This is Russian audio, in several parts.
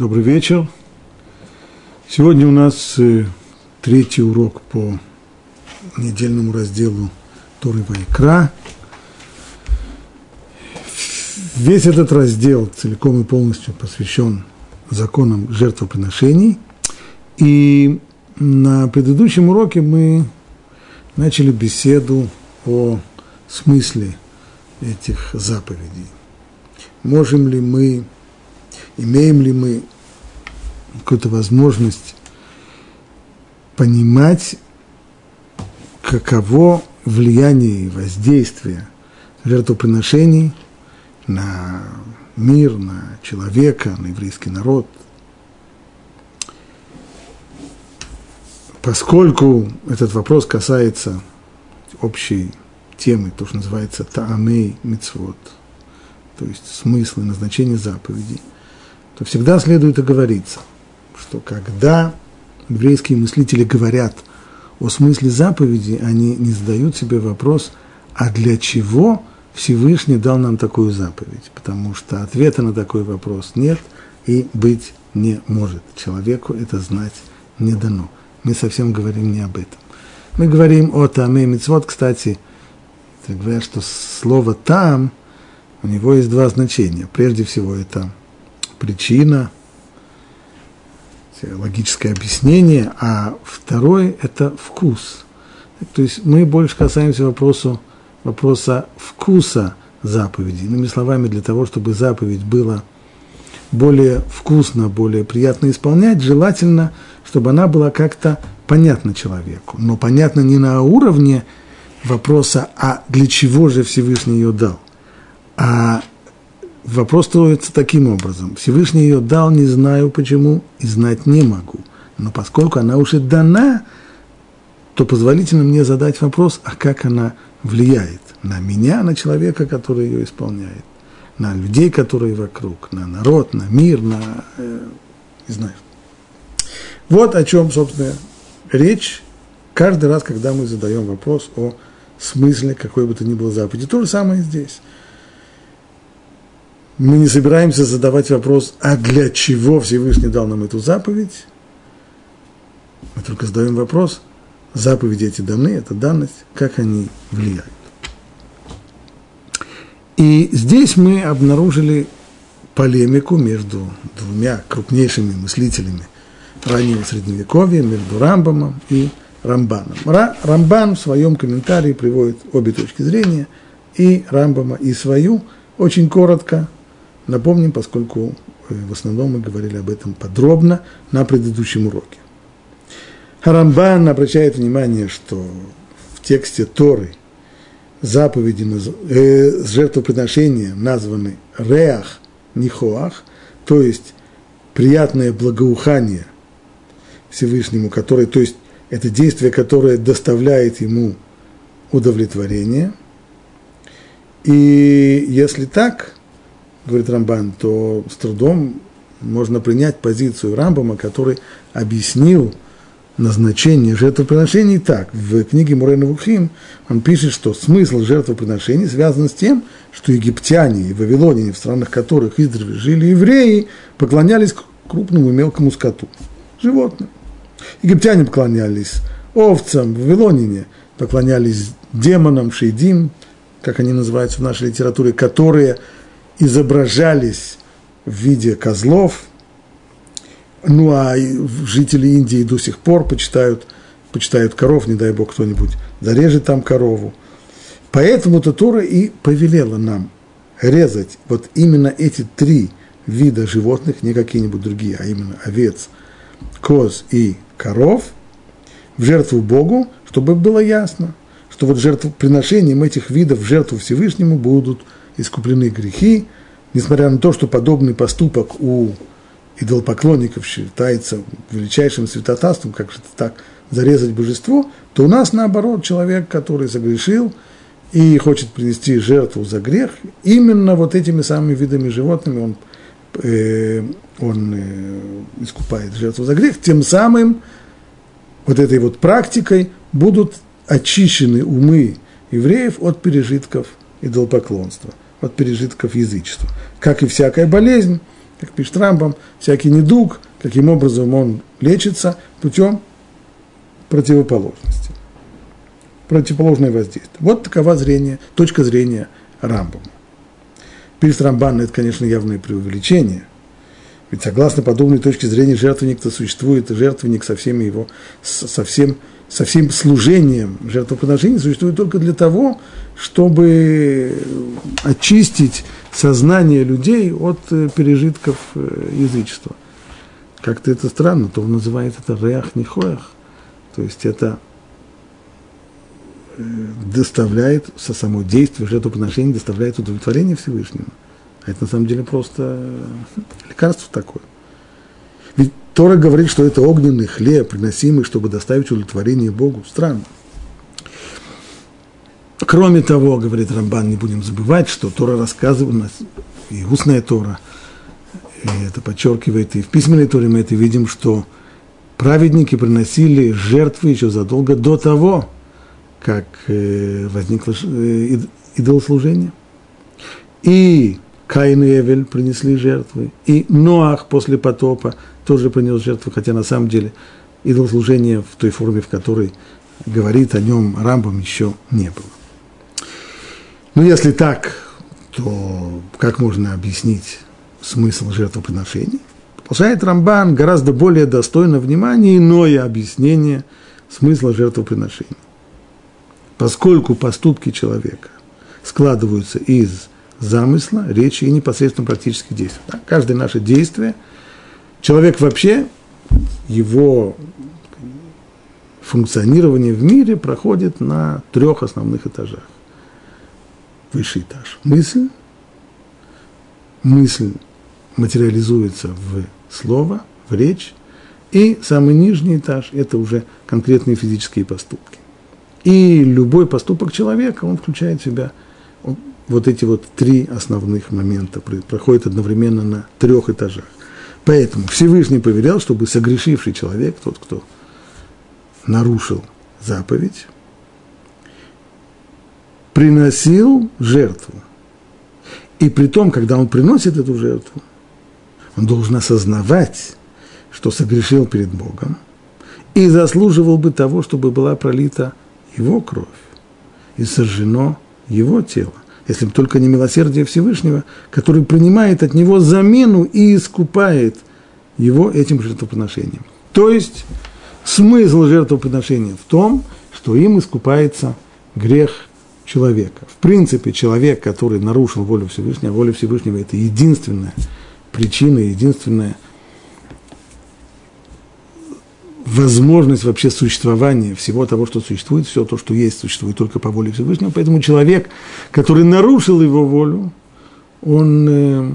Добрый вечер. Сегодня у нас э, третий урок по недельному разделу Торы Вайкра. Весь этот раздел целиком и полностью посвящен законам жертвоприношений. И на предыдущем уроке мы начали беседу о смысле этих заповедей. Можем ли мы имеем ли мы какую-то возможность понимать, каково влияние и воздействие жертвоприношений на мир, на человека, на еврейский народ. Поскольку этот вопрос касается общей темы, то, что называется таамей мицвод, то есть смысл и назначение заповедей – то всегда следует оговориться, что когда еврейские мыслители говорят о смысле заповеди, они не задают себе вопрос, а для чего Всевышний дал нам такую заповедь? Потому что ответа на такой вопрос нет и быть не может. Человеку это знать не дано. Мы совсем говорим не об этом. Мы говорим о Таме Мицвод, кстати, говорят, что слово «там» у него есть два значения. Прежде всего, это причина, логическое объяснение, а второй – это вкус. То есть мы больше касаемся вопросу, вопроса вкуса заповеди. Иными словами, для того, чтобы заповедь была более вкусно, более приятно исполнять, желательно, чтобы она была как-то понятна человеку. Но понятно не на уровне вопроса, а для чего же Всевышний ее дал, а вопрос строится таким образом. Всевышний ее дал, не знаю почему, и знать не могу. Но поскольку она уже дана, то позволительно мне задать вопрос, а как она влияет на меня, на человека, который ее исполняет, на людей, которые вокруг, на народ, на мир, на... Э, не знаю. Вот о чем, собственно, речь каждый раз, когда мы задаем вопрос о смысле какой бы то ни было заповеди. То же самое здесь мы не собираемся задавать вопрос, а для чего Всевышний дал нам эту заповедь. Мы только задаем вопрос, заповеди эти даны, это данность, как они влияют. И здесь мы обнаружили полемику между двумя крупнейшими мыслителями раннего Средневековья, между Рамбамом и Рамбаном. Рамбан в своем комментарии приводит обе точки зрения, и Рамбама, и свою, очень коротко Напомним, поскольку э, в основном мы говорили об этом подробно на предыдущем уроке. Харамбан обращает внимание, что в тексте Торы заповеди э, жертвоприношения названы Реах Нихоах, то есть приятное благоухание Всевышнему, которое, то есть это действие, которое доставляет ему удовлетворение. И если так, говорит Рамбан, то с трудом можно принять позицию Рамбама, который объяснил назначение жертвоприношений так. В книге Мурена Вухим он пишет, что смысл жертвоприношений связан с тем, что египтяне и вавилоняне, в странах которых издревле жили евреи, поклонялись крупному и мелкому скоту, животным. Египтяне поклонялись овцам, вавилоняне поклонялись демонам, шейдим, как они называются в нашей литературе, которые – изображались в виде козлов. Ну а жители Индии до сих пор почитают, почитают коров, не дай бог кто-нибудь зарежет там корову. Поэтому-то Тора и повелела нам резать вот именно эти три вида животных, не какие-нибудь другие, а именно овец, коз и коров, в жертву Богу, чтобы было ясно, что вот жертвоприношением этих видов в жертву Всевышнему будут – искуплены грехи, несмотря на то, что подобный поступок у идолопоклонников считается величайшим святотатством, как же это так, зарезать божество, то у нас наоборот человек, который согрешил и хочет принести жертву за грех, именно вот этими самыми видами животными он, э, он э, искупает жертву за грех, тем самым вот этой вот практикой будут очищены умы евреев от пережитков идолопоклонства от пережитков язычества. Как и всякая болезнь, как пишет Рамбам, всякий недуг, каким образом он лечится путем противоположности. Противоположное воздействие. Вот такова зрение, точка зрения Рамбама. Пишет Рамбан, это, конечно, явное преувеличение. Ведь согласно подобной точке зрения жертвенник-то существует, жертвенник со всеми его, со всем, со всем служением жертвоприношения существует только для того, чтобы очистить сознание людей от э, пережитков э, язычества. Как-то это странно, то он называет это реах нихоях, то есть это э, доставляет, со само действие жертвоприношения доставляет удовлетворение Всевышнему. А это на самом деле просто лекарство такое. Тора говорит, что это огненный хлеб, приносимый, чтобы доставить удовлетворение Богу. Странно. Кроме того, говорит Рамбан, не будем забывать, что Тора рассказывает нас, и устная Тора, и это подчеркивает, и в письменной Торе мы это видим, что праведники приносили жертвы еще задолго до того, как э, возникло э, идолослужение. И Каин и Эвель принесли жертвы, и Ноах после потопа тоже принес жертву, хотя на самом деле идолослужение в той форме, в которой говорит о нем Рамбам, еще не было. Ну, если так, то как можно объяснить смысл жертвоприношений? Продолжает Рамбан гораздо более достойно внимания иное объяснение смысла жертвоприношений. Поскольку поступки человека складываются из замысла, речи и непосредственно практических действий. Да? Каждое наше действие, человек вообще, его функционирование в мире проходит на трех основных этажах высший этаж. Мысль, мысль материализуется в слово, в речь, и самый нижний этаж – это уже конкретные физические поступки. И любой поступок человека, он включает в себя вот эти вот три основных момента, проходит одновременно на трех этажах. Поэтому Всевышний повелел, чтобы согрешивший человек, тот, кто нарушил заповедь, приносил жертву. И при том, когда он приносит эту жертву, он должен осознавать, что согрешил перед Богом, и заслуживал бы того, чтобы была пролита его кровь и сожжено его тело, если бы только не милосердие Всевышнего, который принимает от него замену и искупает его этим жертвоприношением. То есть смысл жертвоприношения в том, что им искупается грех человека. В принципе, человек, который нарушил волю Всевышнего, а воля Всевышнего – это единственная причина, единственная возможность вообще существования всего того, что существует, все то, что есть, существует только по воле Всевышнего. Поэтому человек, который нарушил его волю, он э,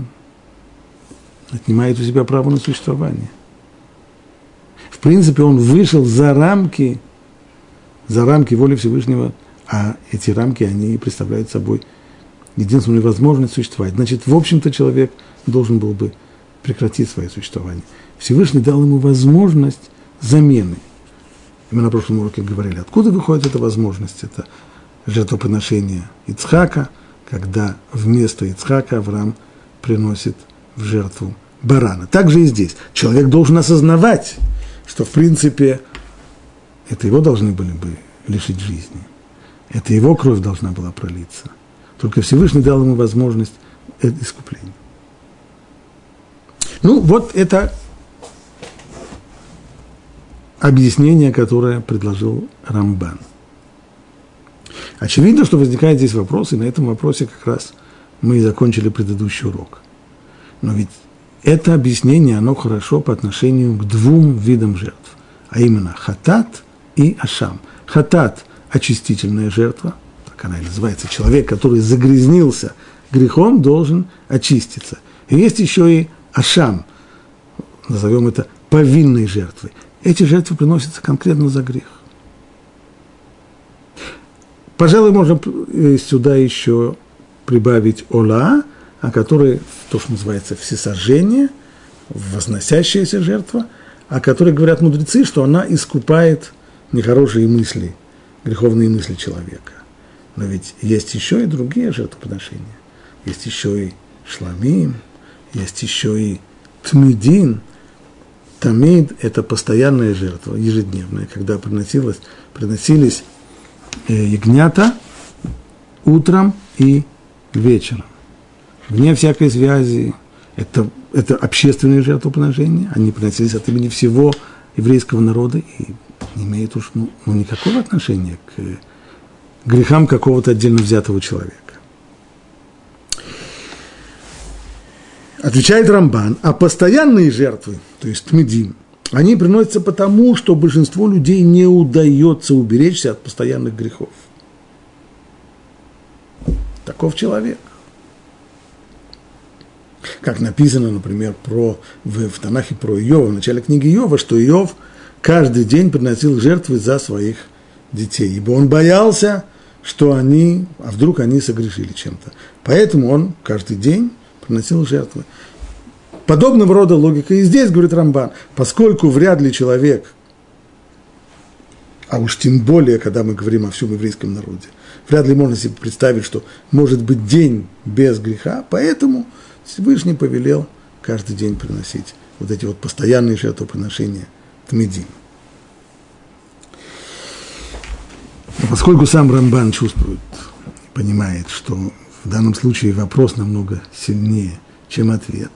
отнимает у себя право на существование. В принципе, он вышел за рамки, за рамки воли Всевышнего – а эти рамки, они представляют собой единственную возможность существовать. Значит, в общем-то, человек должен был бы прекратить свое существование. Всевышний дал ему возможность замены. И мы на прошлом уроке говорили, откуда выходит эта возможность, это жертвоприношение Ицхака, когда вместо Ицхака Авраам приносит в жертву барана. Так же и здесь. Человек должен осознавать, что в принципе это его должны были бы лишить жизни – это его кровь должна была пролиться. Только Всевышний дал ему возможность искупления. Ну, вот это объяснение, которое предложил Рамбан. Очевидно, что возникает здесь вопрос, и на этом вопросе как раз мы и закончили предыдущий урок. Но ведь это объяснение, оно хорошо по отношению к двум видам жертв, а именно хатат и ашам. Хатат – очистительная жертва, так она и называется, человек, который загрязнился грехом, должен очиститься. И есть еще и ашам, назовем это повинной жертвой. Эти жертвы приносятся конкретно за грех. Пожалуй, можно сюда еще прибавить ола, о которой то, что называется всесожжение, возносящаяся жертва, о которой говорят мудрецы, что она искупает нехорошие мысли греховные мысли человека. Но ведь есть еще и другие жертвоприношения. Есть еще и шламим, есть еще и Тмидин, тамид – это постоянная жертва, ежедневная, когда приносилось, приносились э, ягнята утром и вечером. Вне всякой связи, это, это общественные жертвоприношения, они приносились от имени всего еврейского народа и не имеют уж ну, ну, никакого отношения к грехам какого-то отдельно взятого человека. Отвечает Рамбан, а постоянные жертвы, то есть тмедим, они приносятся потому, что большинству людей не удается уберечься от постоянных грехов. Таков человек. Как написано, например, про, в, в Танахе про Иова, в начале книги Иова, что Иов каждый день приносил жертвы за своих детей, ибо он боялся, что они, а вдруг они согрешили чем-то. Поэтому он каждый день приносил жертвы. Подобного рода логика и здесь, говорит Рамбан, поскольку вряд ли человек, а уж тем более, когда мы говорим о всем еврейском народе, вряд ли можно себе представить, что может быть день без греха, поэтому Всевышний повелел каждый день приносить вот эти вот постоянные жертвоприношения Тмедим. Поскольку сам Рамбан чувствует, понимает, что в данном случае вопрос намного сильнее, чем ответ.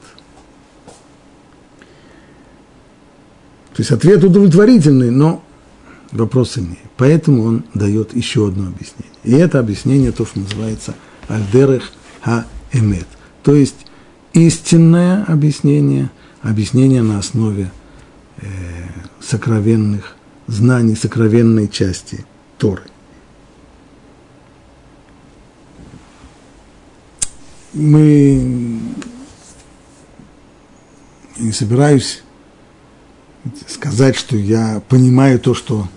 То есть ответ удовлетворительный, но вопрос сильнее. Поэтому он дает еще одно объяснение. И это объяснение то, что называется альдерех ха-эмет. То есть истинное объяснение, объяснение на основе э, сокровенных знаний, сокровенной части Торы. Мы не собираюсь сказать, что я понимаю то, что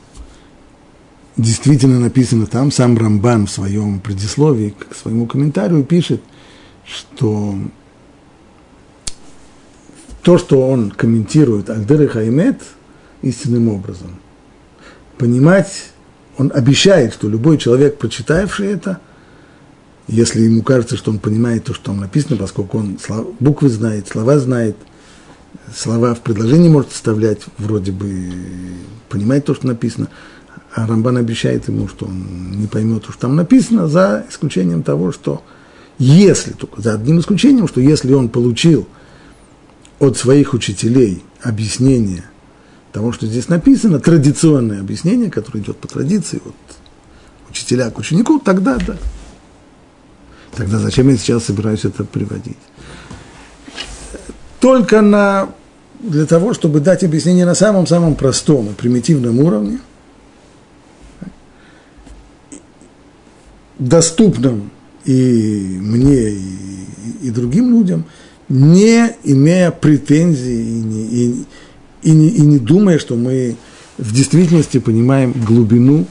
действительно написано там. Сам Рамбан в своем предисловии к своему комментарию пишет, что то, что он комментирует Агдер Хаймет истинным образом, понимать, он обещает, что любой человек, прочитавший это – если ему кажется, что он понимает то, что там написано, поскольку он буквы знает, слова знает, слова в предложении может вставлять, вроде бы понимает то, что написано, а Рамбан обещает ему, что он не поймет, что там написано, за исключением того, что если, только за одним исключением, что если он получил от своих учителей объяснение того, что здесь написано, традиционное объяснение, которое идет по традиции, от учителя к ученику, тогда да. Тогда зачем я сейчас собираюсь это приводить? Только на, для того, чтобы дать объяснение на самом-самом простом и примитивном уровне, доступном и мне, и, и другим людям, не имея претензий и не, и, и, не, и не думая, что мы в действительности понимаем глубину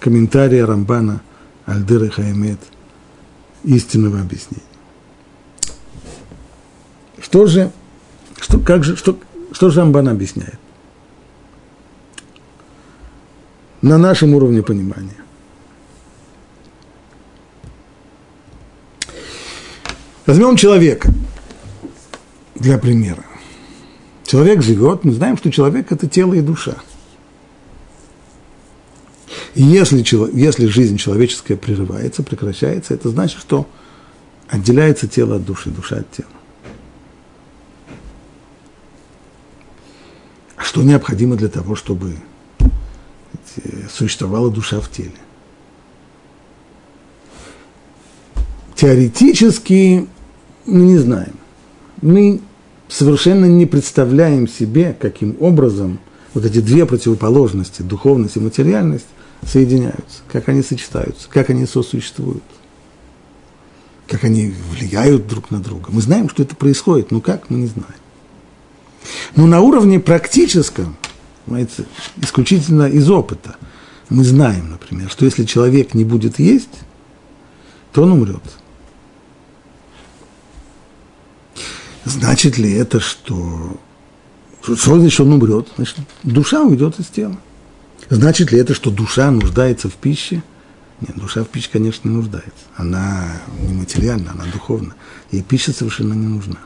комментария Рамбана Альдыры Хаймет – истинного объяснения. Что же, что, как же, что, что же Амбан объясняет? На нашем уровне понимания. Возьмем человека для примера. Человек живет, мы знаем, что человек – это тело и душа – и если, если жизнь человеческая прерывается, прекращается, это значит, что отделяется тело от души, душа от тела. А что необходимо для того, чтобы существовала душа в теле? Теоретически мы не знаем. Мы совершенно не представляем себе, каким образом вот эти две противоположности, духовность и материальность, соединяются, как они сочетаются, как они сосуществуют, как они влияют друг на друга. Мы знаем, что это происходит, но как, мы не знаем. Но на уровне практическом, понимаете, исключительно из опыта, мы знаем, например, что если человек не будет есть, то он умрет. Значит ли это, что, что значит, он умрет? Значит, душа уйдет из тела. Значит ли это, что душа нуждается в пище? Нет, душа в пище, конечно, не нуждается. Она не материальна, она духовна. Ей пища совершенно не нужна.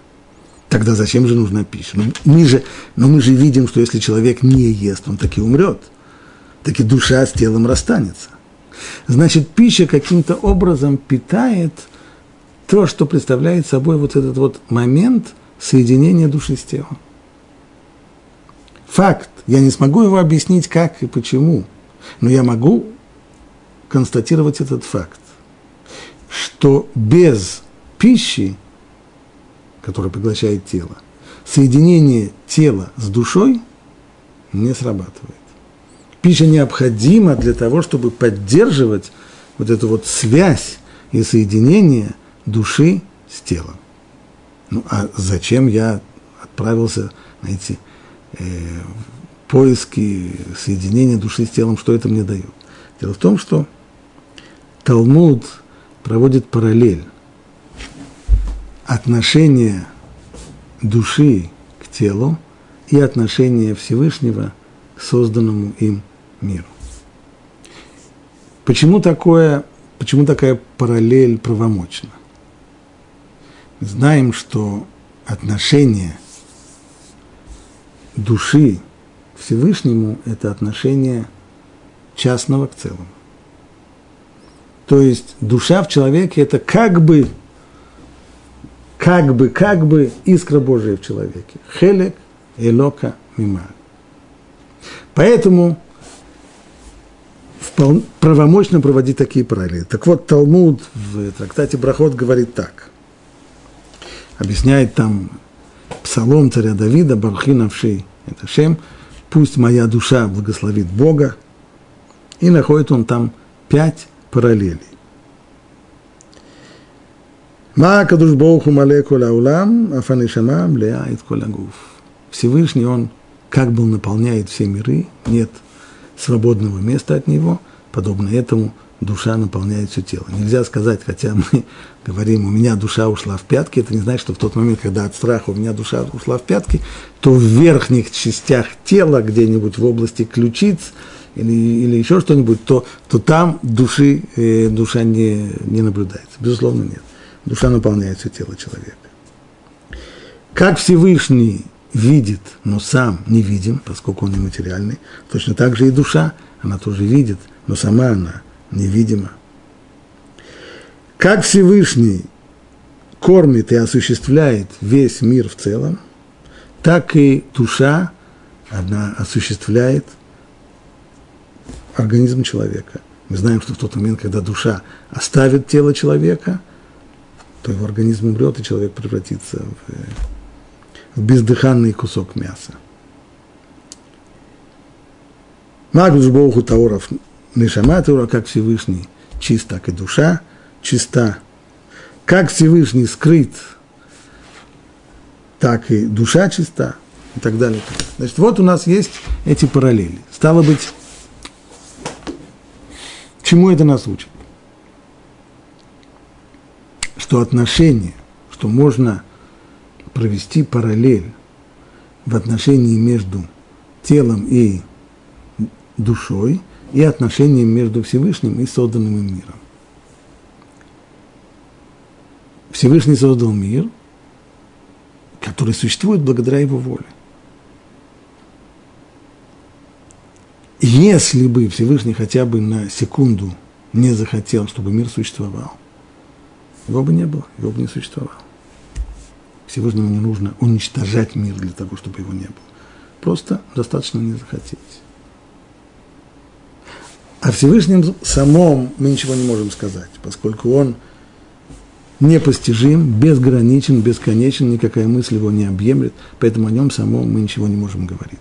Тогда зачем же нужна пища? Ну, мы же, но мы же видим, что если человек не ест, он таки умрет. Таки душа с телом расстанется. Значит, пища каким-то образом питает то, что представляет собой вот этот вот момент соединения души с телом. Факт. Я не смогу его объяснить, как и почему, но я могу констатировать этот факт, что без пищи которое поглощает тело, соединение тела с душой не срабатывает. Пища необходима для того, чтобы поддерживать вот эту вот связь и соединение души с телом. Ну, а зачем я отправился э, поиски соединения души с телом, что это мне дает? Дело в том, что Талмуд проводит параллель отношение души к телу и отношение Всевышнего к созданному им миру. Почему, такое, почему такая параллель правомочна? Знаем, что отношение души к Всевышнему – это отношение частного к целому. То есть душа в человеке – это как бы как бы, как бы искра Божия в человеке. Хелек элока мима. Поэтому вполне, правомочно проводить такие параллели. Так вот, Талмуд в трактате Брахот говорит так. Объясняет там псалом царя Давида Бархинавши это Шем, пусть моя душа благословит Бога, и находит он там пять параллелей. Ма кадуш Богу мале коля улам, афанишамам леает коля гуф. Всевышний он как был наполняет все миры, нет свободного места от него, подобно этому душа наполняет все тело. Нельзя сказать, хотя мы говорим, у меня душа ушла в пятки, это не значит, что в тот момент, когда от страха у меня душа ушла в пятки, то в верхних частях тела, где-нибудь в области ключиц или, или еще что-нибудь, то, то там души, э, душа не, не наблюдается. Безусловно, нет душа наполняет все тело человека. Как Всевышний видит, но сам не видим, поскольку он нематериальный, точно так же и душа, она тоже видит, но сама она невидима. Как Всевышний кормит и осуществляет весь мир в целом, так и душа, она осуществляет организм человека. Мы знаем, что в тот момент, когда душа оставит тело человека – то его организм умрет, и человек превратится в, в бездыханный кусок мяса. Магнус Богу Тауров Нишама Таура, как Всевышний чист, так и душа чиста. Как Всевышний скрыт, так и душа чиста, и так далее. Значит, вот у нас есть эти параллели. Стало быть, чему это нас учит? что отношение, что можно провести параллель в отношении между телом и душой и отношением между Всевышним и созданным им миром. Всевышний создал мир, который существует благодаря его воле. Если бы Всевышний хотя бы на секунду не захотел, чтобы мир существовал, его бы не было, его бы не существовало. Всевышнему не нужно уничтожать мир для того, чтобы его не было. Просто достаточно не захотеть. О Всевышнем самом мы ничего не можем сказать, поскольку он непостижим, безграничен, бесконечен, никакая мысль его не объемлет, поэтому о нем самом мы ничего не можем говорить.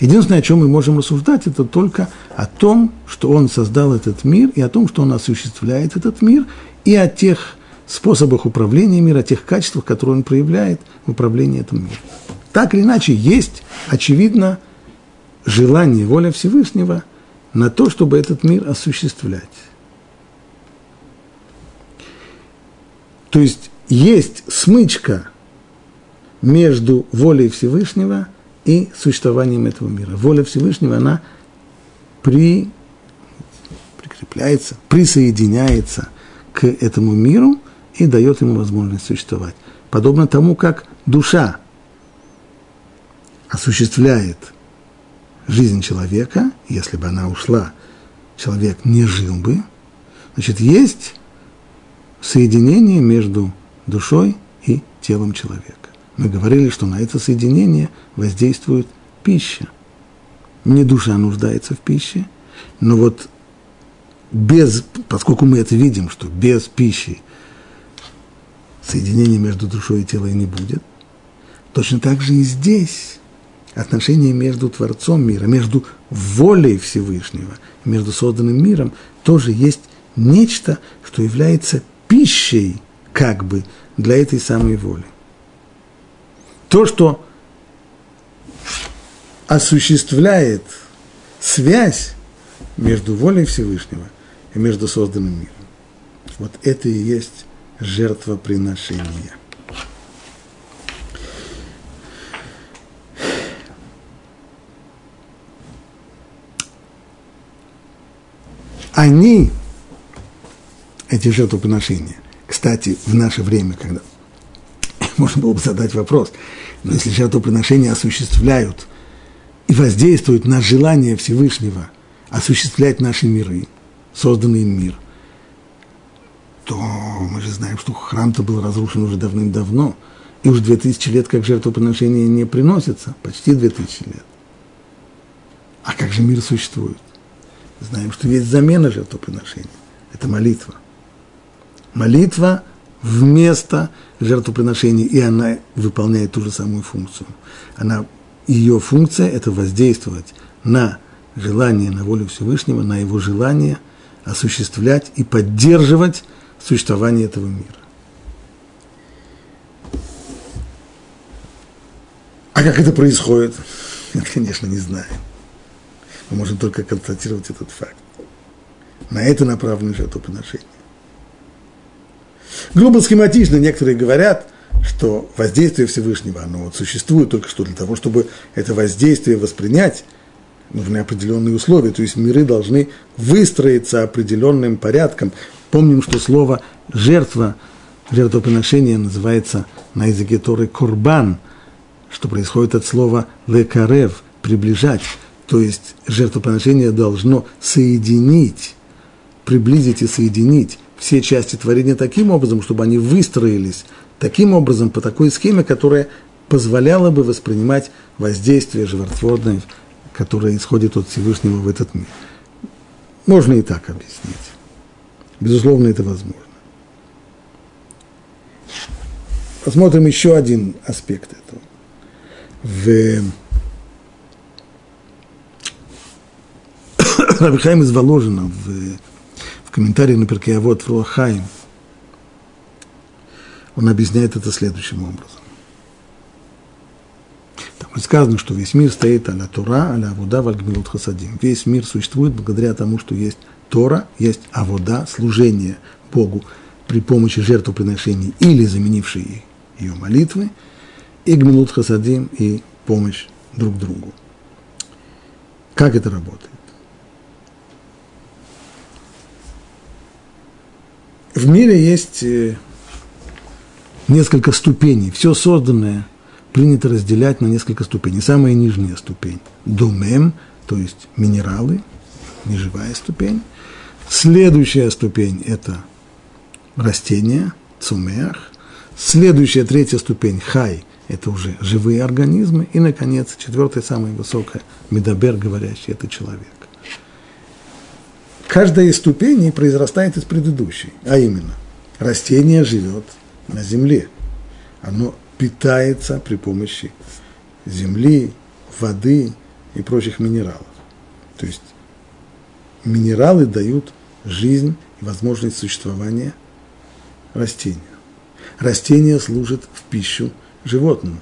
Единственное, о чем мы можем рассуждать, это только о том, что он создал этот мир, и о том, что он осуществляет этот мир, и о тех способах управления мира, о тех качествах, которые он проявляет в управлении этим миром. Так или иначе, есть, очевидно, желание, воля Всевышнего на то, чтобы этот мир осуществлять. То есть есть смычка между волей Всевышнего и существованием этого мира. Воля Всевышнего, она при, прикрепляется, присоединяется к этому миру и дает ему возможность существовать. подобно тому, как душа осуществляет жизнь человека, если бы она ушла, человек не жил бы, значит, есть соединение между душой и телом человека. Мы говорили, что на это соединение воздействует пища. Не душа нуждается в пище, но вот без, поскольку мы это видим, что без пищи соединения между душой и телом не будет, точно так же и здесь отношения между Творцом мира, между волей Всевышнего, между созданным миром, тоже есть нечто, что является пищей, как бы, для этой самой воли. То, что осуществляет связь между волей Всевышнего и между созданным миром. Вот это и есть жертвоприношение. Они, эти жертвоприношения, кстати, в наше время, когда можно было бы задать вопрос, но если жертвоприношения осуществляют и воздействуют на желание Всевышнего осуществлять наши миры, созданный им мир, то мы же знаем, что храм-то был разрушен уже давным-давно, и уже 2000 лет как жертвоприношения не приносятся, почти 2000 лет. А как же мир существует? Знаем, что есть замена жертвоприношения. Это молитва. Молитва вместо жертвоприношения, и она выполняет ту же самую функцию. Она, ее функция – это воздействовать на желание, на волю Всевышнего, на его желание осуществлять и поддерживать существование этого мира. А как это происходит? Я, конечно, не знаю. Мы можем только констатировать этот факт. На это направлено жертвоприношение. Грубо схематично некоторые говорят, что воздействие Всевышнего, оно вот существует только что для того, чтобы это воздействие воспринять, нужны определенные условия, то есть миры должны выстроиться определенным порядком. Помним, что слово «жертва», жертвоприношение называется на языке Торы «корбан», что происходит от слова «лекарев», «приближать». То есть жертвоприношение должно соединить, приблизить и соединить все части творения таким образом, чтобы они выстроились таким образом, по такой схеме, которая позволяла бы воспринимать воздействие животворное, которое исходит от Всевышнего в этот мир. Можно и так объяснить. Безусловно, это возможно. Посмотрим еще один аспект этого. В Рабихаим из Воложина в, в комментарии на Перкеавод в Руахаим, он объясняет это следующим образом. Там сказано, что весь мир стоит аля Тора, аля Авода, вальгмилут хасадим. Весь мир существует благодаря тому, что есть Тора, есть Авода, служение Богу при помощи жертвоприношений или заменившей ее молитвы, и гмилут хасадим, и помощь друг другу. Как это работает? В мире есть э, несколько ступеней. Все созданное принято разделять на несколько ступеней. Самая нижняя ступень – думем, то есть минералы, неживая ступень. Следующая ступень – это растения, цумеах. Следующая, третья ступень – хай – это уже живые организмы. И, наконец, четвертая, самая высокая – медобер, говорящий – это человек каждая из ступеней произрастает из предыдущей, а именно, растение живет на земле, оно питается при помощи земли, воды и прочих минералов. То есть минералы дают жизнь и возможность существования растения. Растение служит в пищу животному.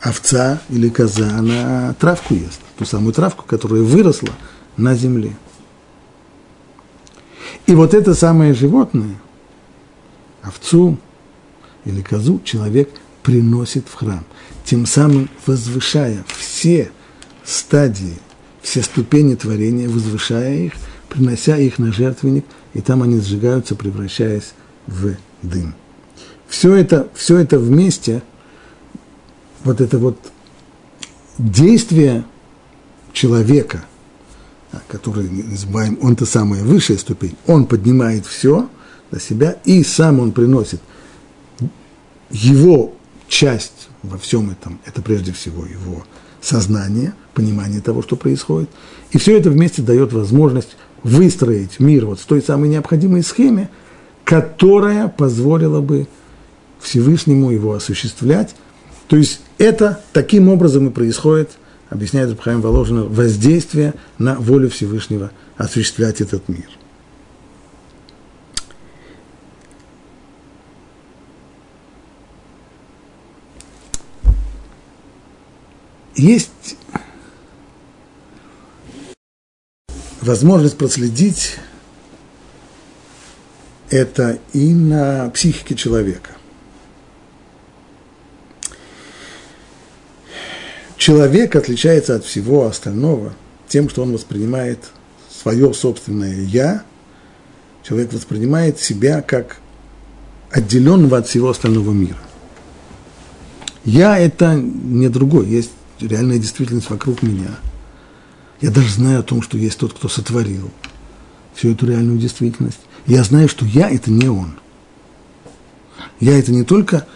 Овца или коза, она травку ест, ту самую травку, которая выросла на земле. И вот это самое животное, овцу или козу, человек приносит в храм, тем самым возвышая все стадии, все ступени творения, возвышая их, принося их на жертвенник, и там они сжигаются, превращаясь в дым. все это, все это вместе, вот это вот действие человека, который, называем, он-то самая высшая ступень, он поднимает все на себя, и сам он приносит его часть во всем этом, это прежде всего его сознание, понимание того, что происходит. И все это вместе дает возможность выстроить мир вот с той самой необходимой схеме, которая позволила бы Всевышнему его осуществлять. То есть это таким образом и происходит, объясняет Рабхаим Воложина, воздействие на волю Всевышнего осуществлять этот мир. Есть возможность проследить это и на психике человека. Человек отличается от всего остального тем, что он воспринимает свое собственное «я», человек воспринимает себя как отделенного от всего остального мира. Я – это не другой, есть реальная действительность вокруг меня. Я даже знаю о том, что есть тот, кто сотворил всю эту реальную действительность. Я знаю, что я – это не он. Я – это не только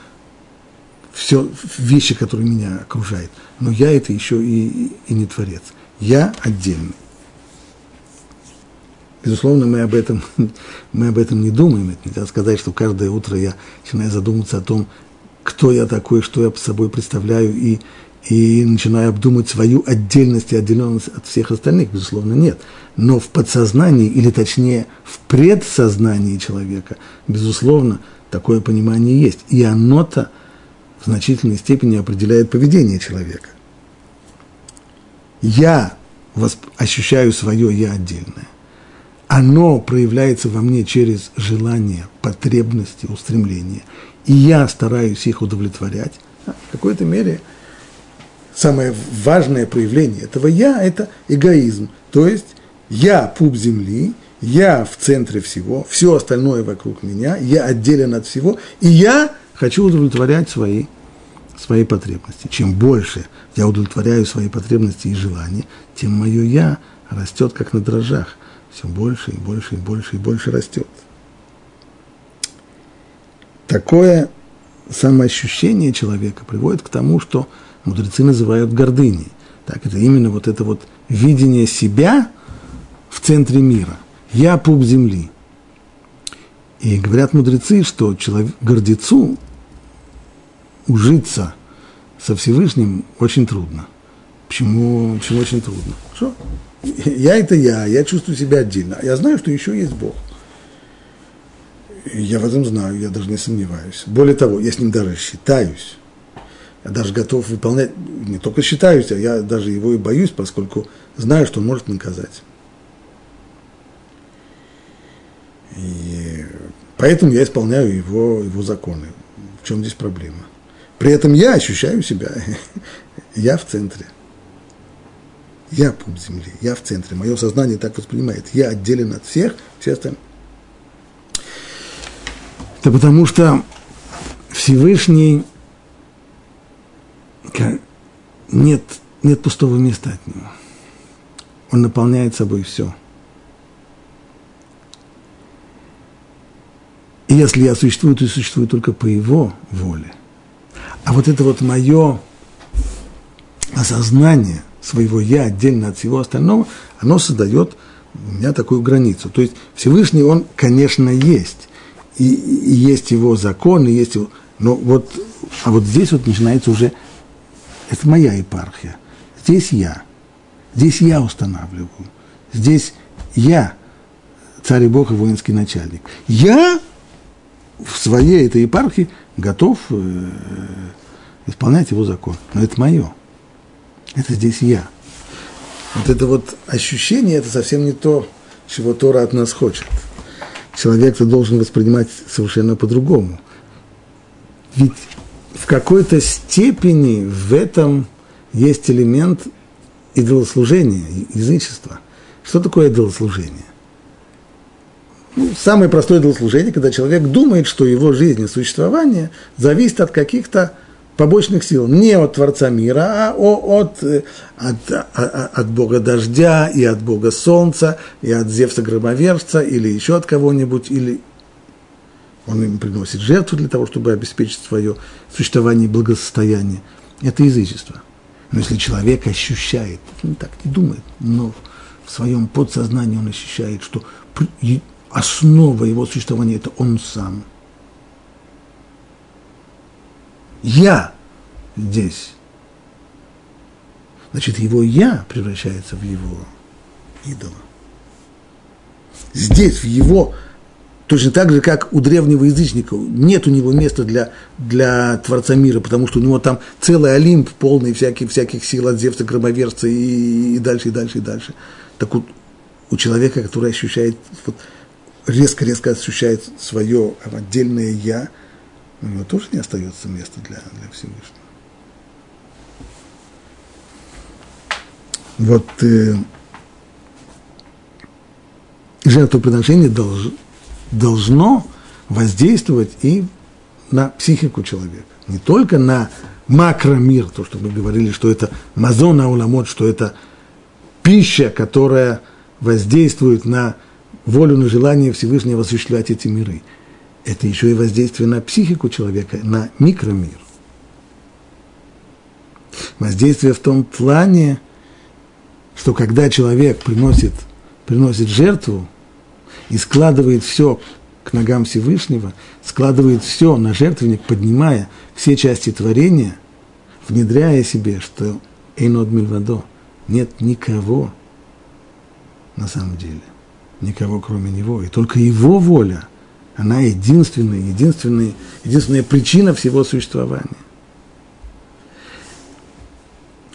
все вещи, которые меня окружают, но я – это еще и, и не творец. Я отдельный. Безусловно, мы об, этом, мы об этом не думаем. Это нельзя сказать, что каждое утро я начинаю задумываться о том, кто я такой, что я собой представляю, и, и начинаю обдумывать свою отдельность и отделенность от всех остальных. Безусловно, нет но в подсознании, или точнее в предсознании человека, безусловно, такое понимание есть. И оно-то в значительной степени определяет поведение человека. Я ощущаю свое «я» отдельное. Оно проявляется во мне через желания, потребности, устремления. И я стараюсь их удовлетворять. В какой-то мере самое важное проявление этого «я» – это эгоизм. То есть я пуп земли, я в центре всего, все остальное вокруг меня, я отделен от всего, и я хочу удовлетворять свои, свои потребности. Чем больше я удовлетворяю свои потребности и желания, тем мое «я» растет, как на дрожжах. Все больше и больше и больше и больше растет. Такое самоощущение человека приводит к тому, что мудрецы называют гордыней. Так, это именно вот это вот видение себя – в центре мира. Я пуп земли. И говорят мудрецы, что человек, гордецу ужиться со Всевышним очень трудно. Почему, почему очень трудно? Что? Я это я, я чувствую себя отдельно. Я знаю, что еще есть Бог. Я в этом знаю, я даже не сомневаюсь. Более того, я с ним даже считаюсь. Я даже готов выполнять, не только считаюсь, а я даже его и боюсь, поскольку знаю, что он может наказать. И поэтому я исполняю его, его законы. В чем здесь проблема? При этом я ощущаю себя, я в центре. Я путь земли, я в центре. Мое сознание так воспринимает. Я отделен от всех, все остальные. Это потому что Всевышний нет, нет пустого места от него. Он наполняет собой все – И если я существую, то существую только по его воле. А вот это вот мое осознание своего «я» отдельно от всего остального, оно создает у меня такую границу. То есть Всевышний, он, конечно, есть. И, и есть его закон, и есть его... Но вот, а вот здесь вот начинается уже... Это моя епархия. Здесь я. Здесь я устанавливаю. Здесь я, царь и бог и воинский начальник. Я в своей этой епархии готов э, исполнять его закон. Но это мое. Это здесь я. Вот это вот ощущение, это совсем не то, чего Тора от нас хочет. Человек-то должен воспринимать совершенно по-другому. Ведь в какой-то степени в этом есть элемент идолослужения, язычества. Что такое идолослужение? Ну, самое простое делослужение, когда человек думает, что его жизнь и существование зависит от каких-то побочных сил. Не от Творца мира, а от, э, от, от, а, от Бога дождя, и от Бога солнца, и от Зевса громовержца, или еще от кого-нибудь, или он им приносит жертву для того, чтобы обеспечить свое существование и благосостояние. Это язычество. Но если человек ощущает, он так не думает, но в своем подсознании он ощущает, что основа его существования – это он сам. Я здесь. Значит, его «я» превращается в его идола. Здесь, в его Точно так же, как у древнего язычника, нет у него места для, для Творца мира, потому что у него там целый Олимп, полный всяких, всяких сил от Зевса, громоверца и, и дальше, и дальше, и дальше. Так вот, у человека, который ощущает, вот, резко-резко ощущает свое отдельное «я», у него тоже не остается места для, для Всевышнего. Вот э, жертвоприношение должно должно воздействовать и на психику человека. Не только на макромир, то, что мы говорили, что это мазона уламот, что это пища, которая воздействует на волю, на желание Всевышнего осуществлять эти миры. Это еще и воздействие на психику человека, на микромир. Воздействие в том плане, что когда человек приносит, приносит жертву, и складывает все к ногам Всевышнего, складывает все на жертвенник, поднимая все части творения, внедряя себе, что Эйнод Мильвадо, нет никого на самом деле, никого кроме него, и только его воля, она единственная, единственная, единственная причина всего существования.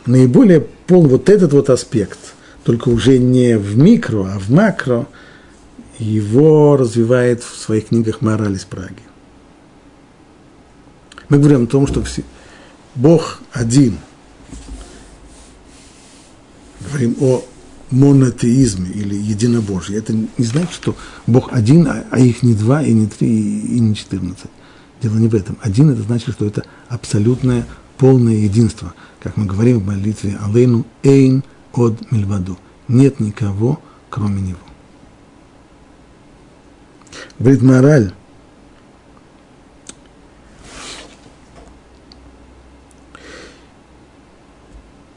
Наиболее пол вот этот вот аспект, только уже не в микро, а в макро – его развивает в своих книгах мораль из Праги. Мы говорим о том, что все, Бог один. Говорим о монотеизме или единобожии. Это не значит, что Бог один, а, а их не два, и не три, и не четырнадцать. Дело не в этом. Один – это значит, что это абсолютное полное единство. Как мы говорим в молитве Алейну Эйн от Мильваду. Нет никого, кроме него. Говорит мораль.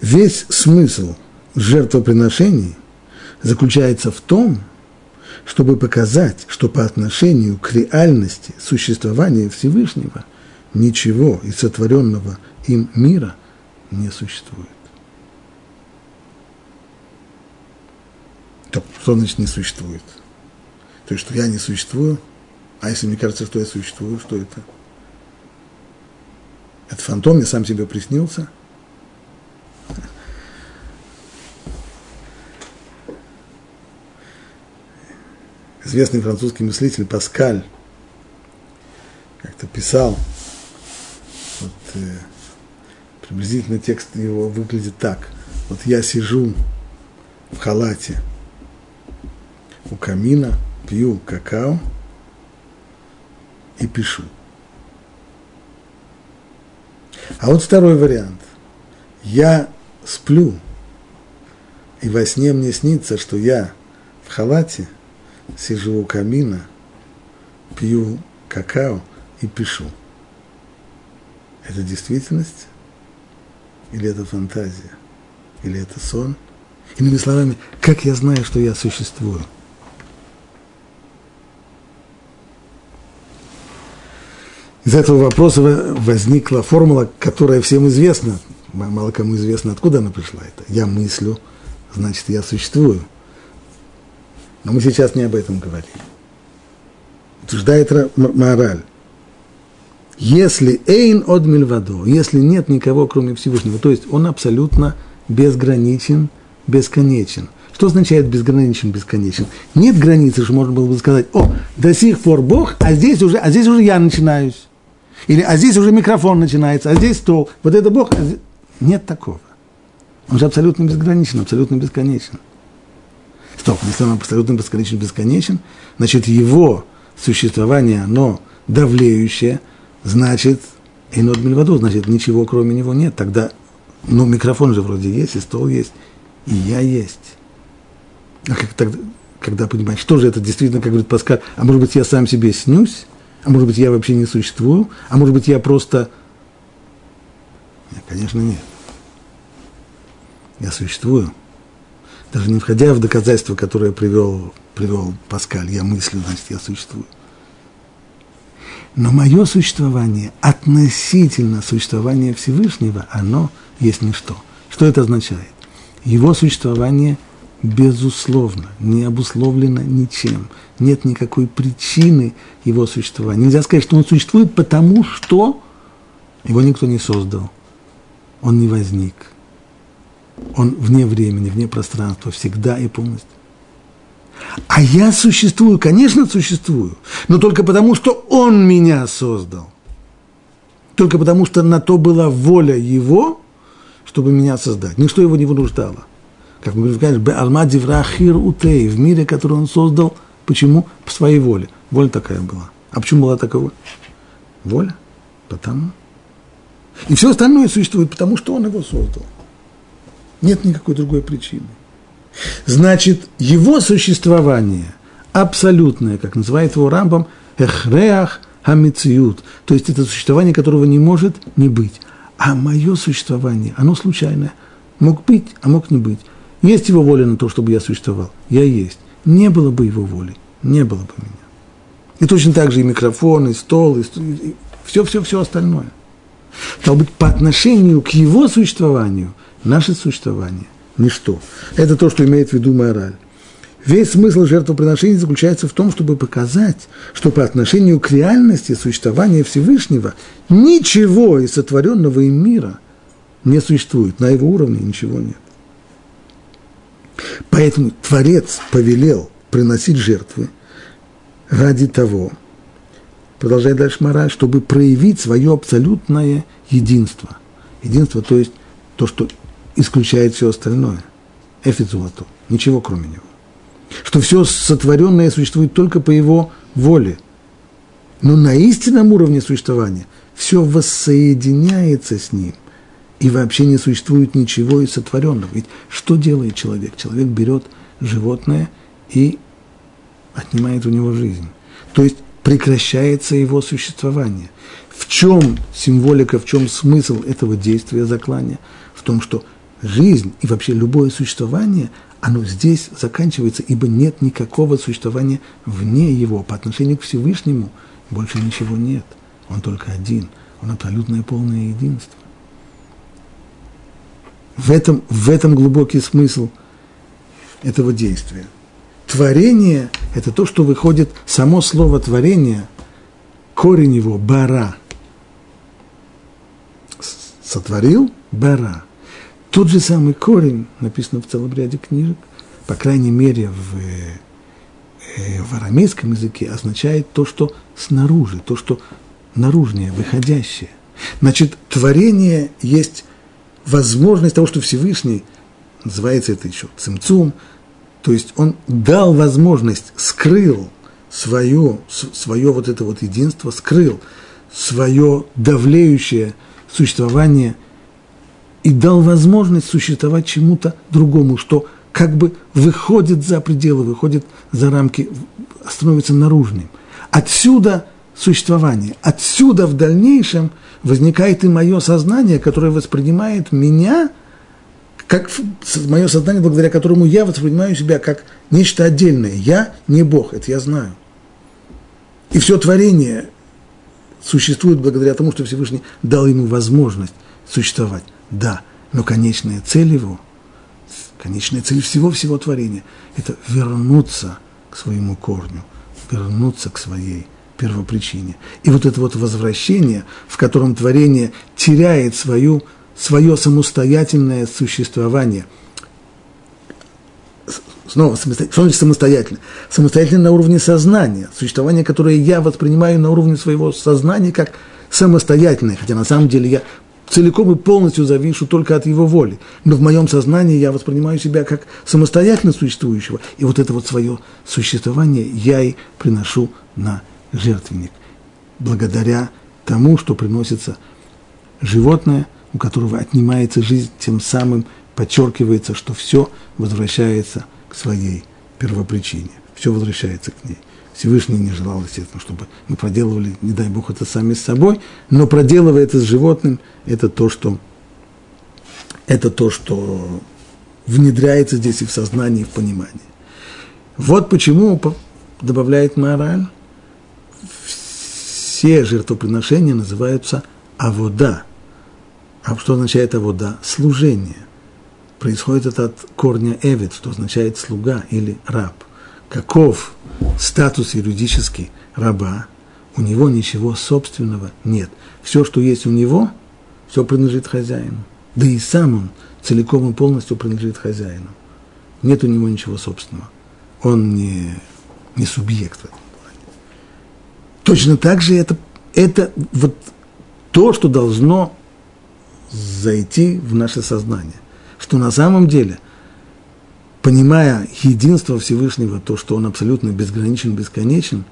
Весь смысл жертвоприношений заключается в том, чтобы показать, что по отношению к реальности существования Всевышнего ничего из сотворенного им мира не существует. То, что значит не существует? То есть, что я не существую, а если мне кажется, что я существую, что это? Это фантом, я сам себе приснился. Известный французский мыслитель Паскаль как-то писал, вот, э, приблизительно текст его выглядит так. Вот я сижу в халате у камина – пью какао и пишу. А вот второй вариант. Я сплю, и во сне мне снится, что я в халате сижу у камина, пью какао и пишу. Это действительность? Или это фантазия? Или это сон? Иными словами, как я знаю, что я существую? Из этого вопроса возникла формула, которая всем известна. Мало кому известно, откуда она пришла. Это я мыслю, значит, я существую. Но мы сейчас не об этом говорим. Утверждает мораль. Если эйн от мильвадо, если нет никого, кроме Всевышнего, то есть он абсолютно безграничен, бесконечен. Что означает безграничен, бесконечен? Нет границы, что можно было бы сказать, о, до сих пор Бог, а здесь уже, а здесь уже я начинаюсь. Или, а здесь уже микрофон начинается, а здесь стол. Вот это Бог. А здесь... Нет такого. Он же абсолютно безграничен, абсолютно бесконечен. Стоп, если он абсолютно бесконечен, бесконечен, значит, его существование, оно давлеющее, значит, и над мильваду, значит, ничего кроме него нет. Тогда, ну, микрофон же вроде есть, и стол есть, и я есть. А как тогда, когда понимаешь, что же это действительно, как говорит Паскаль, а может быть, я сам себе снюсь, а может быть, я вообще не существую, а может быть, я просто... Нет, конечно, нет. Я существую. Даже не входя в доказательства, которые привел, привел Паскаль, я мыслю, значит, я существую. Но мое существование относительно существования Всевышнего, оно есть ничто. Что это означает? Его существование безусловно, не обусловлено ничем. Нет никакой причины его существования. Нельзя сказать, что он существует, потому что его никто не создал. Он не возник. Он вне времени, вне пространства, всегда и полностью. А я существую, конечно, существую, но только потому, что Он меня создал. Только потому, что на то была воля Его, чтобы меня создать. Ничто его не вынуждало. Как мы говорим, Алмади Врахир Утей, в мире, который Он создал, почему? По своей воле. Воля такая была. А почему была такова? Воля. Потому. И все остальное существует, потому что Он его создал. Нет никакой другой причины. Значит, его существование абсолютное, как называет его Рамбам, эхреах хамициют, то есть это существование, которого не может не быть. А мое существование, оно случайное. Мог быть, а мог не быть. Есть его воля на то, чтобы я существовал. Я есть. Не было бы его воли, не было бы меня. И точно так же и микрофон, и стол, и все-все-все остальное. Стало быть, по отношению к его существованию, наше существование ничто. Это то, что имеет в виду мораль. Весь смысл жертвоприношения заключается в том, чтобы показать, что по отношению к реальности существования Всевышнего ничего из сотворенного им мира не существует. На его уровне ничего нет. Поэтому Творец повелел приносить жертвы ради того, продолжает дальше мораль, чтобы проявить свое абсолютное единство. Единство, то есть то, что исключает все остальное. Эфицулату. Ничего кроме него. Что все сотворенное существует только по его воле. Но на истинном уровне существования все воссоединяется с ним. И вообще не существует ничего из сотворенного. Ведь что делает человек? Человек берет животное и отнимает у него жизнь. То есть прекращается его существование. В чем символика, в чем смысл этого действия заклания? В том, что жизнь и вообще любое существование, оно здесь заканчивается, ибо нет никакого существования вне его. По отношению к Всевышнему больше ничего нет. Он только один. Он абсолютное полное единство. В этом, в этом глубокий смысл этого действия. Творение – это то, что выходит, само слово творение, корень его – бара. Сотворил – бара – тот же самый корень, написано в целом ряде книжек, по крайней мере в, э, в арамейском языке, означает то, что снаружи, то, что наружнее, выходящее. Значит, творение есть возможность того, что Всевышний, называется это еще цимцум, то есть он дал возможность, скрыл свое, свое вот это вот единство, скрыл свое давлеющее существование – и дал возможность существовать чему-то другому, что как бы выходит за пределы, выходит за рамки, становится наружным. Отсюда существование, отсюда в дальнейшем возникает и мое сознание, которое воспринимает меня как мое сознание, благодаря которому я воспринимаю себя как нечто отдельное. Я не Бог, это я знаю. И все творение существует благодаря тому, что Всевышний дал ему возможность существовать. Да, но конечная цель его, конечная цель всего-всего творения – это вернуться к своему корню, вернуться к своей первопричине. И вот это вот возвращение, в котором творение теряет свою, свое самостоятельное существование – снова самостоятельно, самостоятельно, самостоятельно на уровне сознания, существование, которое я воспринимаю на уровне своего сознания как самостоятельное, хотя на самом деле я целиком и полностью завишу только от его воли. Но в моем сознании я воспринимаю себя как самостоятельно существующего. И вот это вот свое существование я и приношу на жертвенник. Благодаря тому, что приносится животное, у которого отнимается жизнь, тем самым подчеркивается, что все возвращается к своей первопричине, все возвращается к ней. Всевышний не желал, естественно, чтобы мы проделывали, не дай Бог, это сами с собой, но проделывая это с животным, это то, что, это то, что внедряется здесь и в сознание, и в понимание. Вот почему, добавляет мораль, все жертвоприношения называются авода. А что означает авода? Служение. Происходит это от корня эвид, что означает слуга или раб. Каков статус юридический раба, у него ничего собственного нет. Все, что есть у него, все принадлежит хозяину. Да и сам он целиком и полностью принадлежит хозяину. Нет у него ничего собственного. Он не, не субъект в этом плане. Точно так же это, это вот то, что должно зайти в наше сознание. Что на самом деле – понимая единство Всевышнего, то, что Он абсолютно безграничен, бесконечен,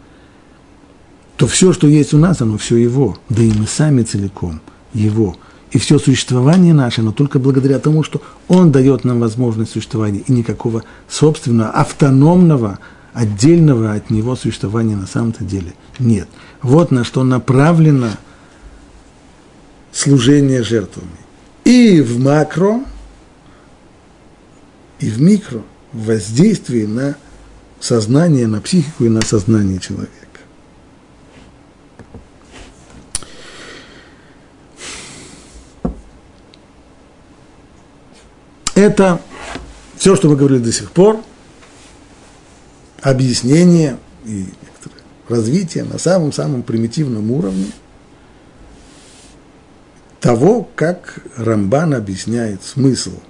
то все, что есть у нас, оно все Его, да и мы сами целиком Его. И все существование наше, оно только благодаря тому, что Он дает нам возможность существования, и никакого собственного, автономного, отдельного от Него существования на самом-то деле нет. Вот на что направлено служение жертвами. И в макро – и в микро, в воздействии на сознание, на психику и на сознание человека. Это все, что мы говорили до сих пор, объяснение и развитие на самом-самом примитивном уровне того, как Рамбан объясняет смысл –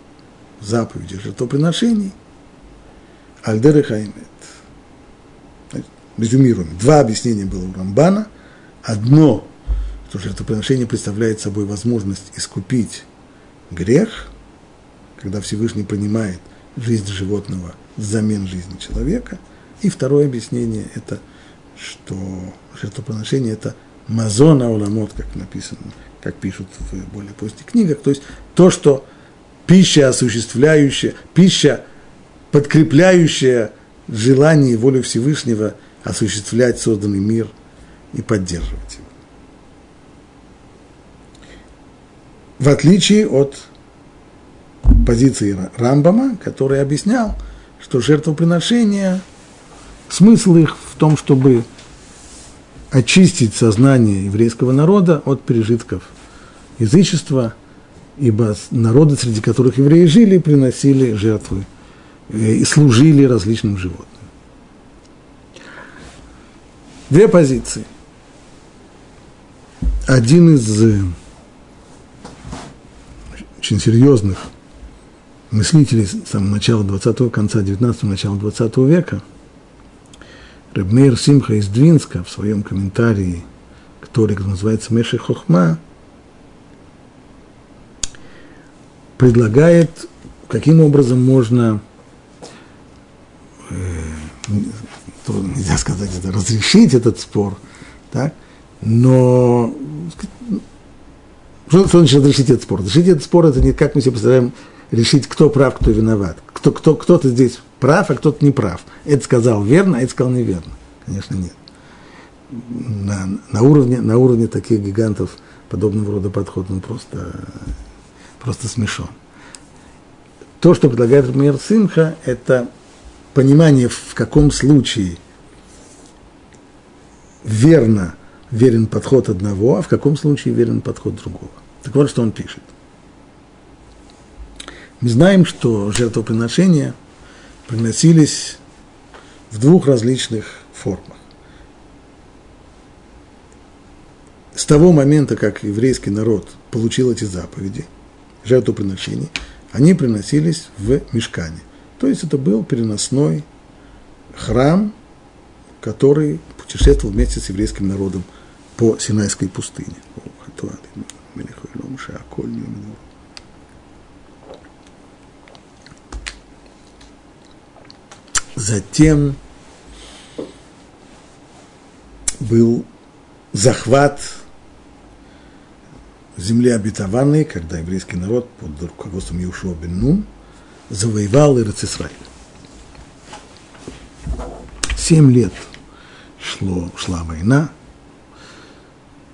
заповеди жертвоприношений, Альдеры Хаймет. Резюмируем. Два объяснения было у Рамбана. Одно, что жертвоприношение представляет собой возможность искупить грех, когда Всевышний принимает жизнь животного взамен жизни человека. И второе объяснение – это, что жертвоприношение – это мазон ауламот, как написано, как пишут в более поздних книгах, то есть то, что пища осуществляющая, пища, подкрепляющая желание и волю Всевышнего осуществлять созданный мир и поддерживать его. В отличие от позиции Рамбама, который объяснял, что жертвоприношения, смысл их в том, чтобы очистить сознание еврейского народа от пережитков язычества – ибо народы, среди которых евреи жили, приносили жертвы э, и служили различным животным. Две позиции. Один из э, очень серьезных мыслителей с самого начала 20-го, конца 19-го, начала 20 века, Ребмейр Симха из Двинска в своем комментарии, который называется Меши Хохма, предлагает, каким образом можно, э, нельзя сказать, это, разрешить этот спор, так? но что, что значит разрешить этот спор? Разрешить этот спор, это не как мы себе представляем, решить, кто прав, кто виноват. Кто, кто, кто-то здесь прав, а кто-то не прав. Это сказал верно, а это сказал неверно. Конечно, нет. На, на, уровне, на уровне таких гигантов подобного рода подход, он просто просто смешон. То, что предлагает Рамир Симха, это понимание, в каком случае верно верен подход одного, а в каком случае верен подход другого. Так вот, что он пишет. Мы знаем, что жертвоприношения приносились в двух различных формах. С того момента, как еврейский народ получил эти заповеди – жертвоприношений, они приносились в мешкане. То есть это был переносной храм, который путешествовал вместе с еврейским народом по Синайской пустыне. Затем был захват земли обетованной, когда еврейский народ под руководством Иешуа бен Нун завоевал Ирцисраиль. Семь лет шло, шла война.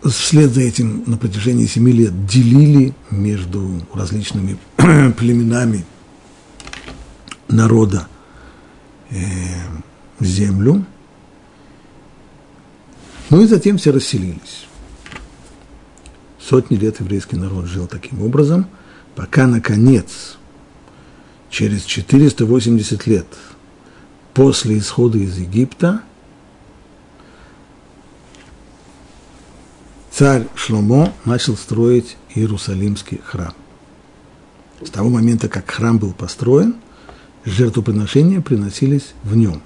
Вслед за этим на протяжении семи лет делили между различными племенами народа э, землю. Ну и затем все расселились. Сотни лет еврейский народ жил таким образом, пока, наконец, через 480 лет после исхода из Египта, царь Шломо начал строить Иерусалимский храм. С того момента, как храм был построен, жертвоприношения приносились в нем,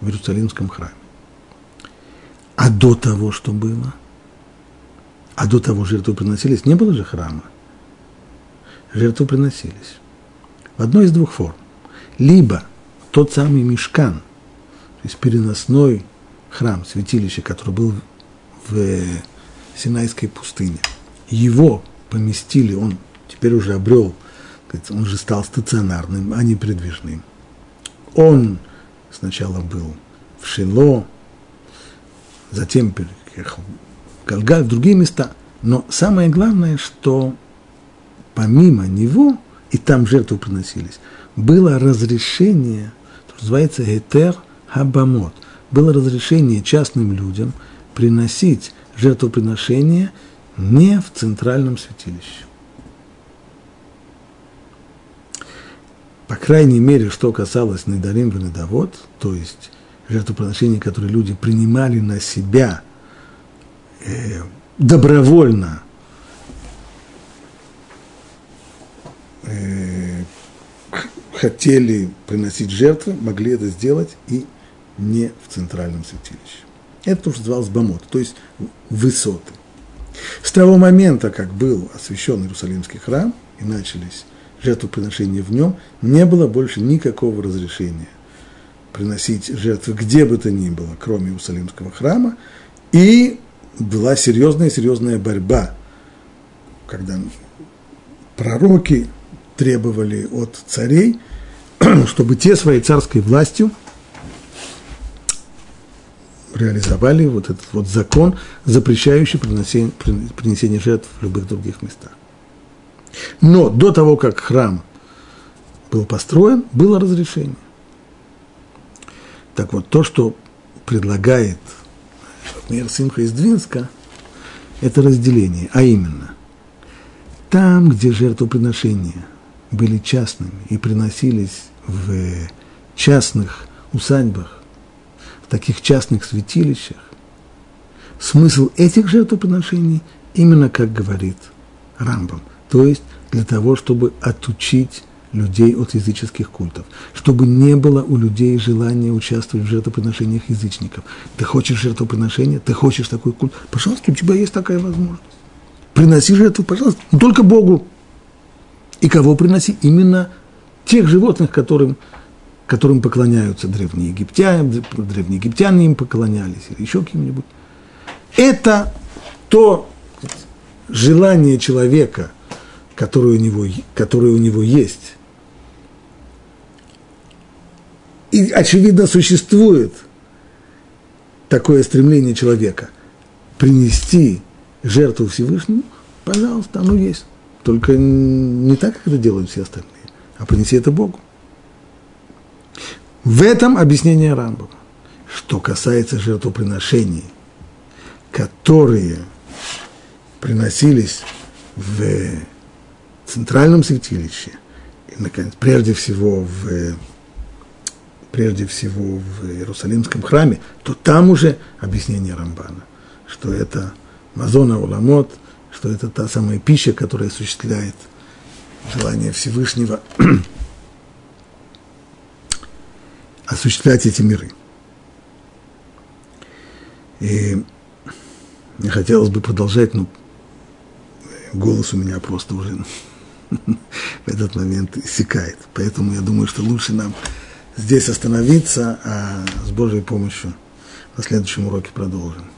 в Иерусалимском храме. А до того, что было? А до того жертвы приносились, не было же храма. Жертвы приносились. В одной из двух форм. Либо тот самый мешкан, то есть переносной храм, святилище, который был в Синайской пустыне, его поместили, он теперь уже обрел, он же стал стационарным, а не передвижным. Он сначала был в Шило, затем переехал Галгаль, другие места. Но самое главное, что помимо него, и там жертвы приносились, было разрешение, что называется Гетер Хабамот, было разрешение частным людям приносить жертвоприношения не в центральном святилище. По крайней мере, что касалось Недарим и Недовод, то есть жертвоприношений, которые люди принимали на себя – добровольно э, хотели приносить жертвы, могли это сделать и не в центральном святилище. Это то, что называлось бамот, то есть высоты. С того момента, как был освящен Иерусалимский храм и начались жертвоприношения в нем, не было больше никакого разрешения приносить жертвы где бы то ни было, кроме Иерусалимского храма, и была серьезная-серьезная борьба, когда пророки требовали от царей, чтобы те своей царской властью реализовали вот этот вот закон, запрещающий принесение, принесение жертв в любых других местах. Но до того, как храм был построен, было разрешение. Так вот, то, что предлагает Мейр Симха из Двинска, это разделение, а именно, там, где жертвоприношения были частными и приносились в частных усадьбах, в таких частных святилищах, смысл этих жертвоприношений именно как говорит Рамбам, то есть для того, чтобы отучить людей от языческих культов, чтобы не было у людей желания участвовать в жертвоприношениях язычников. Ты хочешь жертвоприношения, ты хочешь такой культ, пожалуйста, у тебя есть такая возможность. Приноси жертву, пожалуйста, но только Богу. И кого приноси? Именно тех животных, которым, которым поклоняются древние египтяне, древние египтяне им поклонялись, или еще кем-нибудь. Это то желание человека, которое у него, которое у него есть, И, очевидно, существует такое стремление человека принести жертву Всевышнему, пожалуйста, оно есть. Только не так, как это делают все остальные, а принеси это Богу. В этом объяснение Рамбова. Что касается жертвоприношений, которые приносились в центральном святилище, и, наконец, прежде всего в прежде всего в Иерусалимском храме, то там уже объяснение Рамбана, что это Мазона Уламот, что это та самая пища, которая осуществляет желание Всевышнего осуществлять эти миры. И мне хотелось бы продолжать, но голос у меня просто уже в этот момент иссякает. Поэтому я думаю, что лучше нам здесь остановиться, а с Божьей помощью на следующем уроке продолжим.